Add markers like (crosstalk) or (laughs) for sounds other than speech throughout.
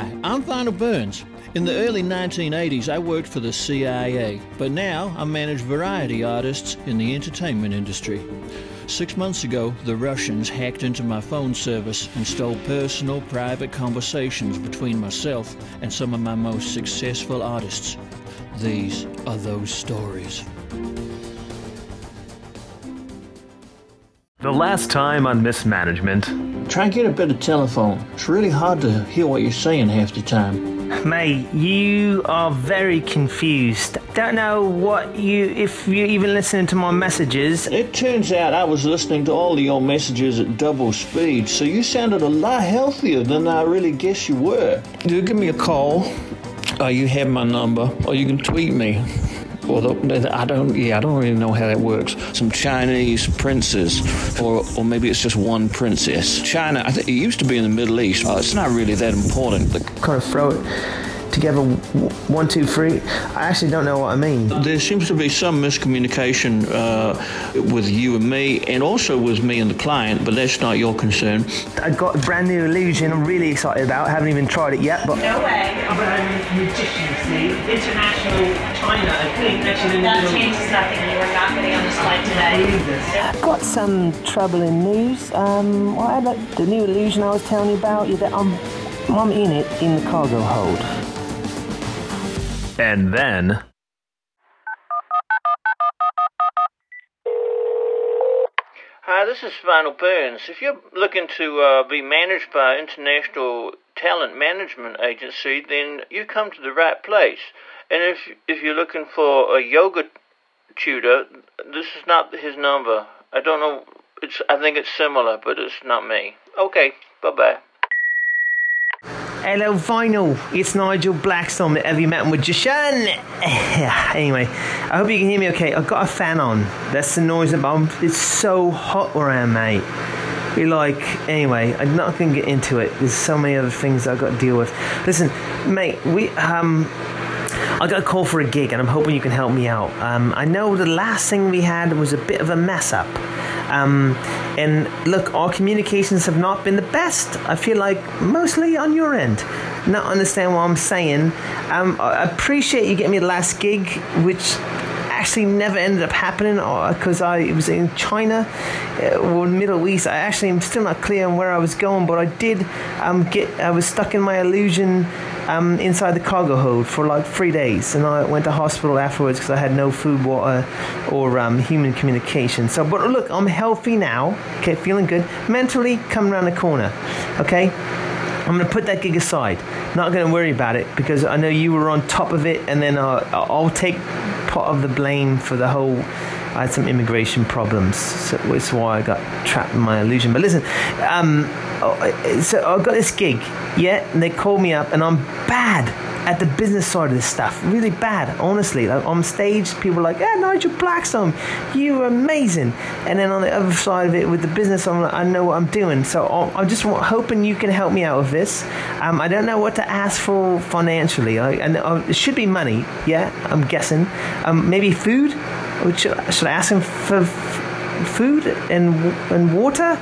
Hi, I'm Vinyl Burns. In the early 1980s, I worked for the CIA, but now I manage variety artists in the entertainment industry. Six months ago, the Russians hacked into my phone service and stole personal, private conversations between myself and some of my most successful artists. These are those stories. The last time on mismanagement. Try and get a better telephone. It's really hard to hear what you're saying half the time. Mate, you are very confused. Don't know what you, if you're even listening to my messages. It turns out I was listening to all of your messages at double speed, so you sounded a lot healthier than I really guess you were. You give me a call, or you have my number, or you can tweet me. Or the, I don't, yeah, I don't really know how that works. Some Chinese princess, or or maybe it's just one princess. China, I think it used to be in the Middle East. Uh, it's not really that important. The Kind of throw it together, one, two, three. I actually don't know what I mean. There seems to be some miscommunication uh, with you and me, and also with me and the client, but that's not your concern. I got a brand new illusion. I'm really excited about. I haven't even tried it yet, but No way. I'm a magician, see? International China. I couldn't actually That changes nothing. You are not getting on this flight today. Got some troubling news. Um, what about the new illusion I was telling you about? Yeah, that I'm, I'm in it in the cargo hold. And then. Hi, this is Vinyl Burns. If you're looking to uh, be managed by international talent management agency, then you come to the right place. And if if you're looking for a yoga tutor, this is not his number. I don't know. It's I think it's similar, but it's not me. Okay, bye bye. Hello, Vinyl. It's Nigel Blackstone, the heavy metal magician. anyway, I hope you can hear me okay. I've got a fan on. That's the noise about. It's so hot where I am, mate. Be like, anyway, I'm not gonna get into it. There's so many other things I've got to deal with. Listen, mate, we um. I got a call for a gig, and I'm hoping you can help me out. Um, I know the last thing we had was a bit of a mess up. Um, and look, our communications have not been the best. I feel like mostly on your end. Not understand what I'm saying. Um, I appreciate you getting me the last gig, which actually never ended up happening because I it was in China uh, or Middle East. I actually am still not clear on where I was going, but I did um, get. I was stuck in my illusion um, inside the cargo hold for like three days, and I went to hospital afterwards because I had no food, water, or um, human communication. So, but look, I'm healthy now. Okay, feeling good. Mentally, coming around the corner. Okay. I'm going to put that gig aside. Not going to worry about it because I know you were on top of it, and then uh, I'll take part of the blame for the whole. I had some immigration problems, so that's why I got trapped in my illusion. But listen, um, so I got this gig, yeah, and they called me up, and I'm bad at the business side of this stuff, really bad, honestly. Like on stage, people are like, "Yeah, Nigel Blackstone, you're amazing," and then on the other side of it, with the business, I'm like, I know what I'm doing. So I'm I'm just hoping you can help me out with this. Um, I don't know what to ask for financially. I, and uh, it should be money, yeah. I'm guessing. Um, maybe food. Should, should I ask him for f- food and and water?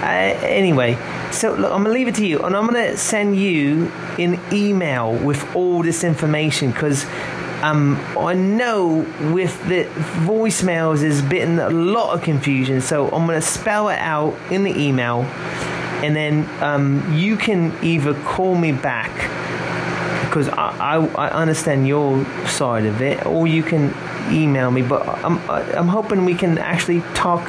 Uh, anyway, so look, I'm gonna leave it to you, and I'm gonna send you an email with all this information because um, I know with the voicemails is bitten a lot of confusion. So I'm gonna spell it out in the email, and then um, you can either call me back because I, I, I understand your side of it, or you can email me. But I'm I'm hoping we can actually talk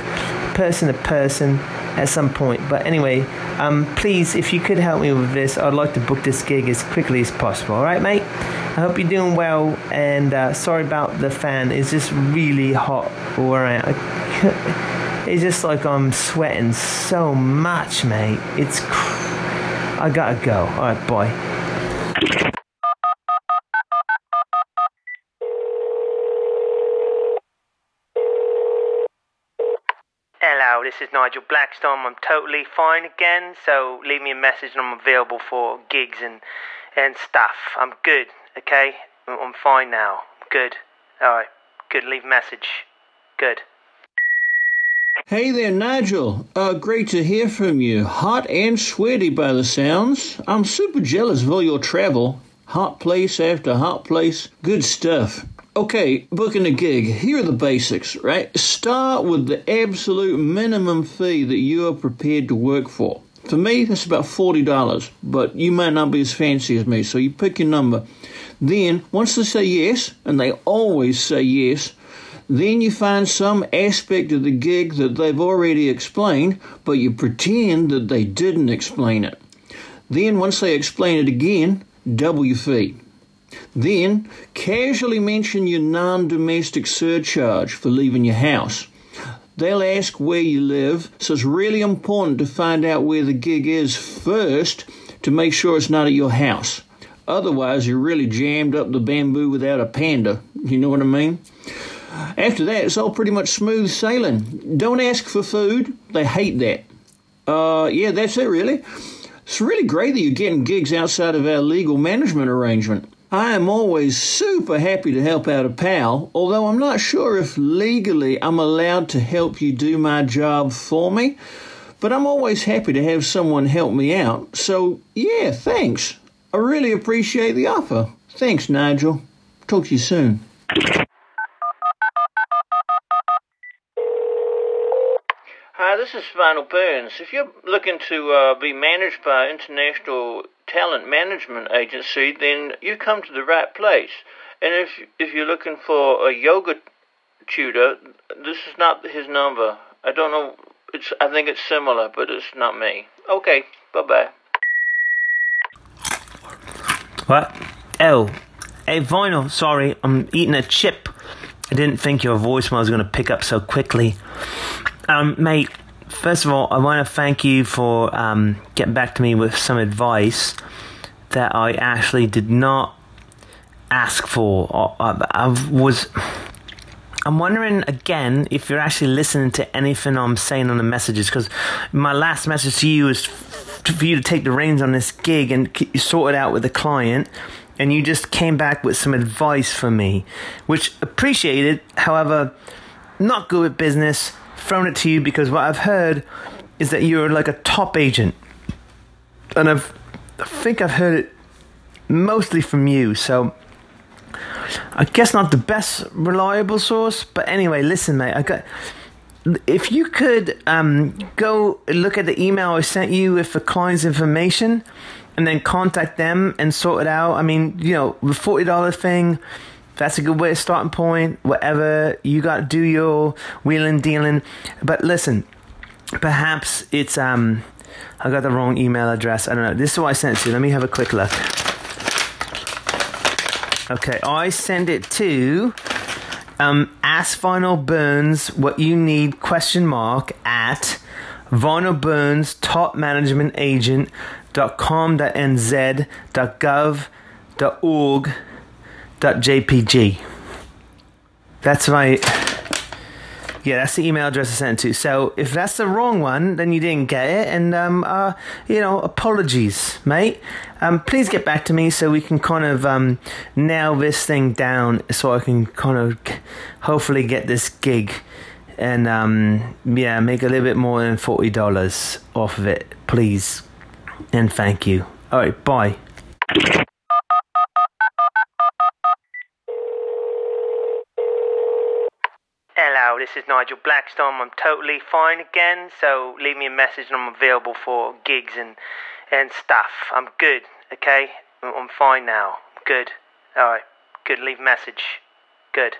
person to person at some point. But anyway, um, please, if you could help me with this, I'd like to book this gig as quickly as possible. All right, mate. I hope you're doing well, and uh, sorry about the fan. It's just really hot where I. (laughs) It's just like I'm sweating so much, mate. It's. Cr- I gotta go. All right, bye. This is Nigel Blackstone. I'm totally fine again, so leave me a message and I'm available for gigs and and stuff. I'm good, okay? I'm fine now. Good. Alright. Good, leave message. Good. Hey there, Nigel. Uh, great to hear from you. Hot and sweaty by the sounds. I'm super jealous of all your travel. Hot place after hot place. Good stuff. Okay, booking a gig. Here are the basics, right? Start with the absolute minimum fee that you are prepared to work for. For me, that's about $40, but you might not be as fancy as me, so you pick your number. Then, once they say yes, and they always say yes, then you find some aspect of the gig that they've already explained, but you pretend that they didn't explain it. Then, once they explain it again, double your fee. Then, casually mention your non domestic surcharge for leaving your house. They'll ask where you live, so it's really important to find out where the gig is first to make sure it's not at your house. Otherwise, you're really jammed up the bamboo without a panda. You know what I mean? After that, it's all pretty much smooth sailing. Don't ask for food, they hate that. Uh, yeah, that's it, really. It's really great that you're getting gigs outside of our legal management arrangement. I am always super happy to help out a pal, although I'm not sure if legally I'm allowed to help you do my job for me. But I'm always happy to have someone help me out. So, yeah, thanks. I really appreciate the offer. Thanks, Nigel. Talk to you soon. Hi, this is Vinyl Burns. If you're looking to uh, be managed by international talent management agency, then you come to the right place. And if if you're looking for a yoga tutor, this is not his number. I don't know. It's I think it's similar, but it's not me. Okay, bye bye. What? Oh, hey, Vinyl, sorry, I'm eating a chip. I didn't think your voicemail was going to pick up so quickly. Um, mate, first of all, I want to thank you for um, getting back to me with some advice that I actually did not ask for. I, I was. I'm wondering again if you're actually listening to anything I'm saying on the messages because my last message to you is for you to take the reins on this gig and sort it out with the client and you just came back with some advice for me which appreciated however not good with business thrown it to you because what I've heard is that you're like a top agent and I've I think I've heard it mostly from you so I guess not the best reliable source but anyway listen mate I got if you could um, go look at the email I sent you with the client's information and then contact them and sort it out. I mean, you know, the $40 thing, that's a good way of starting point. Whatever, you got to do your wheeling, dealing. But listen, perhaps it's, um, I got the wrong email address. I don't know. This is what I sent to. Let me have a quick look. Okay, I send it to um, ask Vinyl Burns what you need question mark at Vinyl Burns top management agent dot com dot nz dot gov dot org jpg. That's my yeah, that's the email address I sent to. So if that's the wrong one, then you didn't get it, and um, uh, you know, apologies, mate. Um, please get back to me so we can kind of um, nail this thing down, so I can kind of hopefully get this gig and um, yeah, make a little bit more than forty dollars off of it, please, and thank you. All right, bye. This is Nigel Blackstone. I'm totally fine again, so leave me a message and I'm available for gigs and and stuff. I'm good, okay? I'm fine now. Good. Alright, good. Leave message. Good.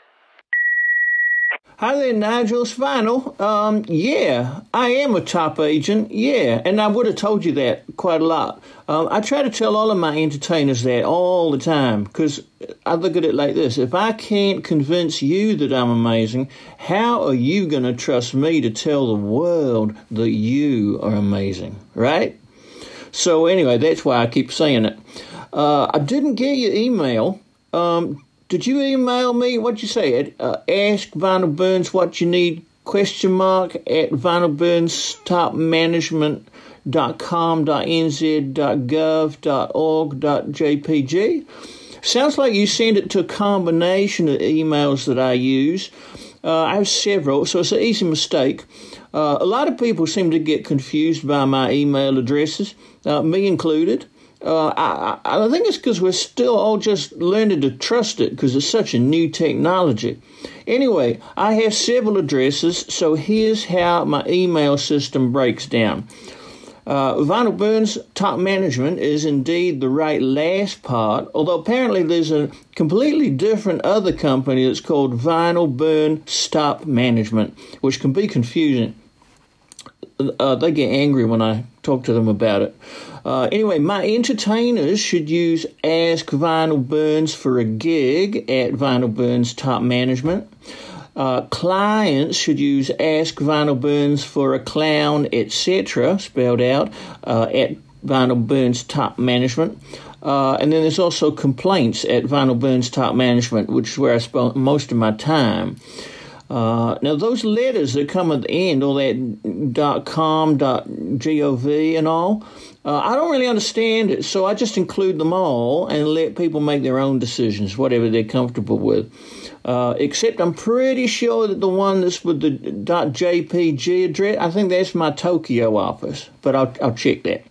Hi there, Nigel. It's Vinyl. Um, yeah, I am a top agent. Yeah, and I would have told you that quite a lot. Um, I try to tell all of my entertainers that all the time because I look at it like this: if I can't convince you that I'm amazing, how are you going to trust me to tell the world that you are amazing? Right? So anyway, that's why I keep saying it. Uh, I didn't get your email. Um, did you email me? What'd you say? Uh, ask Vinyl Burns what you need? Question mark at vinylburns.topmanagement.com.nz.gov.org.jpg. Sounds like you sent it to a combination of emails that I use. Uh, I have several, so it's an easy mistake. Uh, a lot of people seem to get confused by my email addresses, uh, me included. Uh, I, I think it's because we're still all just learning to trust it because it's such a new technology. Anyway, I have several addresses, so here's how my email system breaks down. Uh, Vinyl Burns top management is indeed the right last part, although apparently there's a completely different other company that's called Vinyl Burn Stop Management, which can be confusing. Uh, they get angry when I talk to them about it. Uh, anyway, my entertainers should use Ask Vinyl Burns for a gig at Vinyl Burns Top Management. Uh, clients should use Ask Vinyl Burns for a clown, etc., spelled out uh, at Vinyl Burns Top Management. Uh, and then there's also complaints at Vinyl Burns Top Management, which is where I spend most of my time. Uh, now those letters that come at the end, all that dot com, dot gov, and all, uh, I don't really understand it, so I just include them all and let people make their own decisions, whatever they're comfortable with. Uh, except I'm pretty sure that the one that's with the .jpg address, I think that's my Tokyo office, but I'll, I'll check that.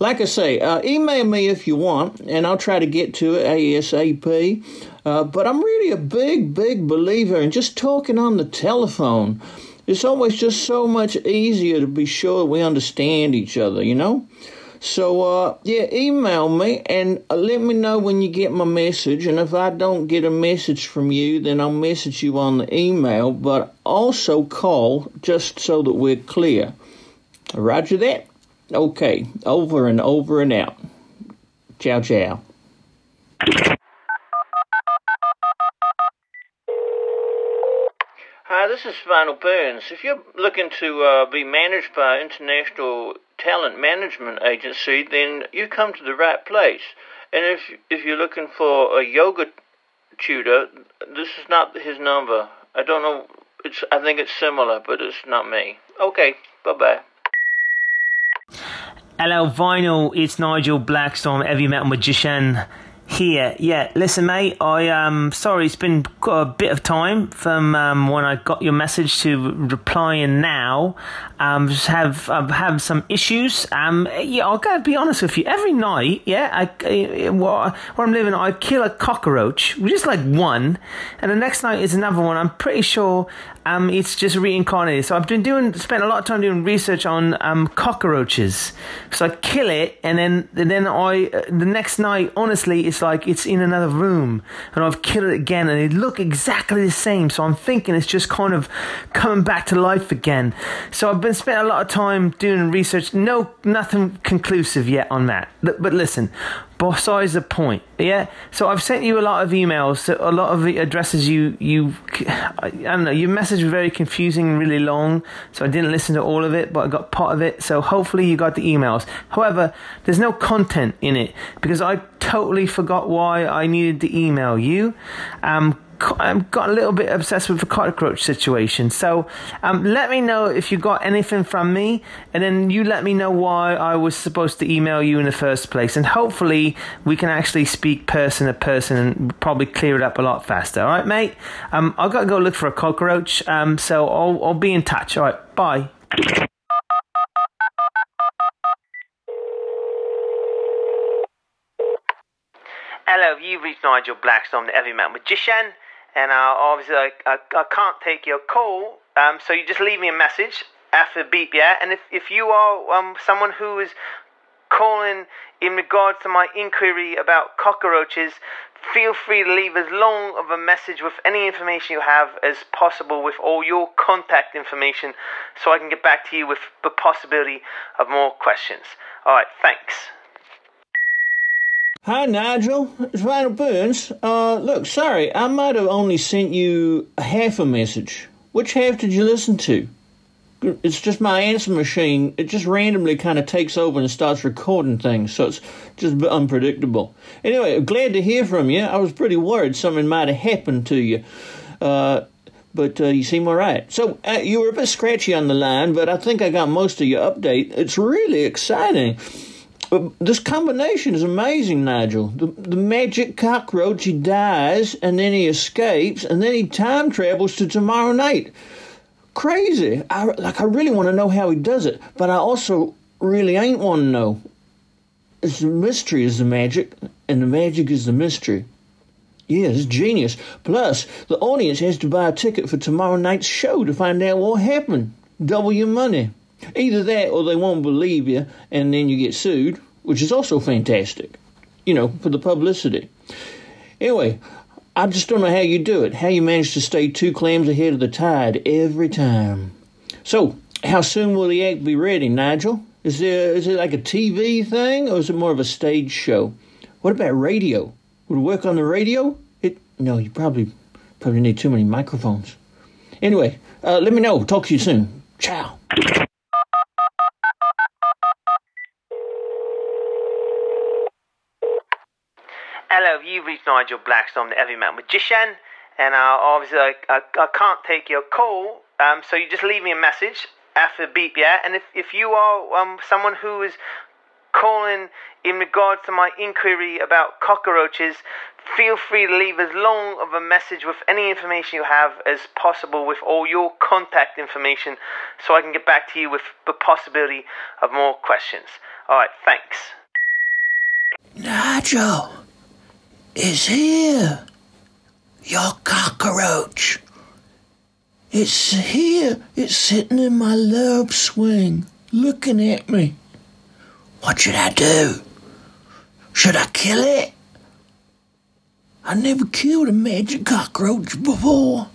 Like I say, uh, email me if you want, and I'll try to get to it ASAP. Uh, but I'm really a big, big believer in just talking on the telephone. It's always just so much easier to be sure we understand each other, you know? So, uh, yeah, email me and uh, let me know when you get my message. And if I don't get a message from you, then I'll message you on the email, but also call just so that we're clear. Roger that? Okay, over and over and out. Ciao, ciao. Hi, this is Vinyl Burns. If you're looking to uh, be managed by an international talent management agency, then you've come to the right place. And if if you're looking for a yoga tutor, this is not his number. I don't know. It's I think it's similar, but it's not me. Okay, bye bye. Hello, Vinyl. It's Nigel Blackstone, heavy metal magician here. Yeah, listen, mate. I um sorry, it's been a bit of time from um, when I got your message to replying now. Um, have I've had some issues. Um, yeah, I'll gotta be honest with you. Every night, yeah, I, I where, where I'm living, I kill a cockroach, just like one, and the next night is another one. I'm pretty sure um, it's just reincarnated. So I've been doing, spent a lot of time doing research on um, cockroaches. So I kill it, and then and then I uh, the next night, honestly, it's like it's in another room, and I've killed it again, and it look exactly the same. So I'm thinking it's just kind of coming back to life again. So I've been spent a lot of time doing research. No, nothing conclusive yet on that. But listen, besides the point yeah so i've sent you a lot of emails a lot of addresses you you i don't know your message was very confusing really long so i didn't listen to all of it but i got part of it so hopefully you got the emails however there's no content in it because i totally forgot why i needed to email you um I've got a little bit obsessed with the cockroach situation. So um, let me know if you got anything from me, and then you let me know why I was supposed to email you in the first place. And hopefully we can actually speak person to person and probably clear it up a lot faster. All right, mate? Um, I've got to go look for a cockroach, um, so I'll, I'll be in touch. All right, bye. Hello, you've reached Nigel Blackstone, the Heavy Metal Magician and uh, obviously I, I, I, can't take your call. Um, so you just leave me a message after the beep, yeah. And if if you are um someone who is calling in regards to my inquiry about cockroaches, feel free to leave as long of a message with any information you have as possible with all your contact information so I can get back to you with the possibility of more questions. All right, thanks. Hi, Nigel. It's Vinyl Burns. Uh, look, sorry, I might have only sent you half a message. Which half did you listen to? It's just my answer machine. It just randomly kind of takes over and starts recording things, so it's just a bit unpredictable. Anyway, glad to hear from you. I was pretty worried something might have happened to you. Uh, but uh, you seem all right. So uh, you were a bit scratchy on the line, but I think I got most of your update. It's really exciting. But this combination is amazing, Nigel. The, the magic cockroach, he dies, and then he escapes, and then he time travels to tomorrow night. Crazy. I, like, I really want to know how he does it, but I also really ain't want to know. It's the mystery is the magic, and the magic is the mystery. Yeah, it's genius. Plus, the audience has to buy a ticket for tomorrow night's show to find out what happened. Double your money. Either that or they won't believe you and then you get sued, which is also fantastic, you know, for the publicity. Anyway, I just don't know how you do it, how you manage to stay two clams ahead of the tide every time. So, how soon will the act be ready, Nigel? Is there is it like a TV thing or is it more of a stage show? What about radio? Would it work on the radio? It no, you probably probably need too many microphones. Anyway, uh, let me know. Talk to you soon. Ciao. Hello, you've reached Nigel Blackstone, the Every Man Magician, and uh, obviously I, I, I can't take your call, um, so you just leave me a message after the beep, yeah? And if, if you are um, someone who is calling in regards to my inquiry about cockroaches, feel free to leave as long of a message with any information you have as possible with all your contact information so I can get back to you with the possibility of more questions. Alright, thanks. Nigel is here. Your cockroach. It's here. It's sitting in my love swing, looking at me. What should I do? Should I kill it? I never killed a magic cockroach before.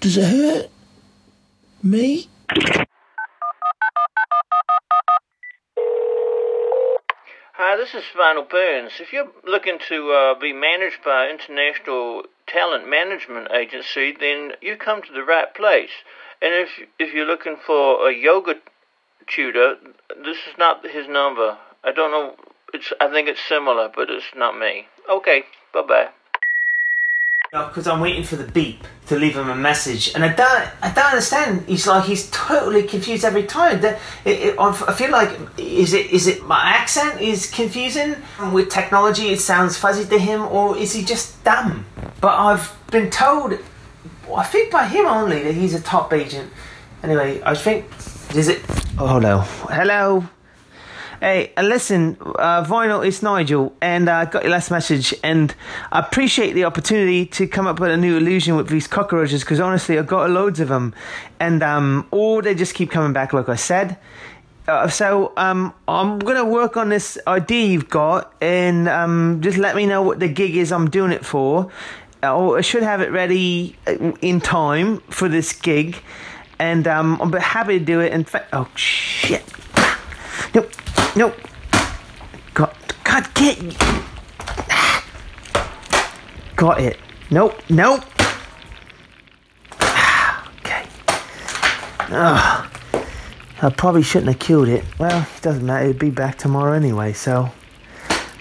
Does it hurt? Me? Hi, this is Vinyl Burns. If you're looking to uh, be managed by international talent management agency, then you come to the right place. And if if you're looking for a yoga tutor, this is not his number. I don't know. It's I think it's similar, but it's not me. Okay, bye bye. Because I'm waiting for the beep to leave him a message, and I don't, I don't understand. He's like he's totally confused every time. It, it, I feel like is it is it my accent is confusing with technology? It sounds fuzzy to him, or is he just dumb? But I've been told, I think by him only, that he's a top agent. Anyway, I think is it? Oh, hello, hello. Hey, listen, uh, Vinyl, it's Nigel, and I uh, got your last message, and I appreciate the opportunity to come up with a new illusion with these cockroaches, because honestly, I've got loads of them, and um, or they just keep coming back, like I said. Uh, so um, I'm gonna work on this idea you've got, and um, just let me know what the gig is I'm doing it for. Uh, I should have it ready uh, in time for this gig, and um, I'm happy to do it. In fact, oh shit. Nope. Nope. God, God, get. Got it. Nope. Nope. Okay. Ugh. I probably shouldn't have killed it. Well, it doesn't matter. It'd be back tomorrow anyway, so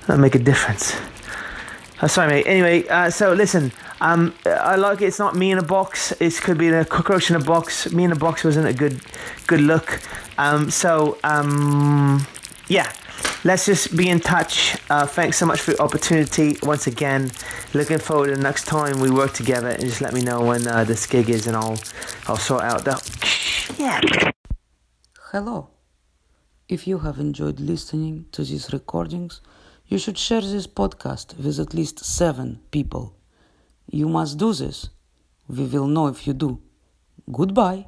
that'll make a difference. Oh, sorry, mate. Anyway, uh, so listen. Um, I like it. It's not me in a box. It could be a cockroach in a box. Me in a box wasn't a good, good look. Um, so um, yeah, let's just be in touch. Uh, thanks so much for the opportunity once again. Looking forward to the next time we work together, and just let me know when uh, this gig is, and I'll I'll sort out the. (sniffs) Yeah. Hello. If you have enjoyed listening to these recordings, you should share this podcast with at least seven people. You must do this. We will know if you do. Goodbye.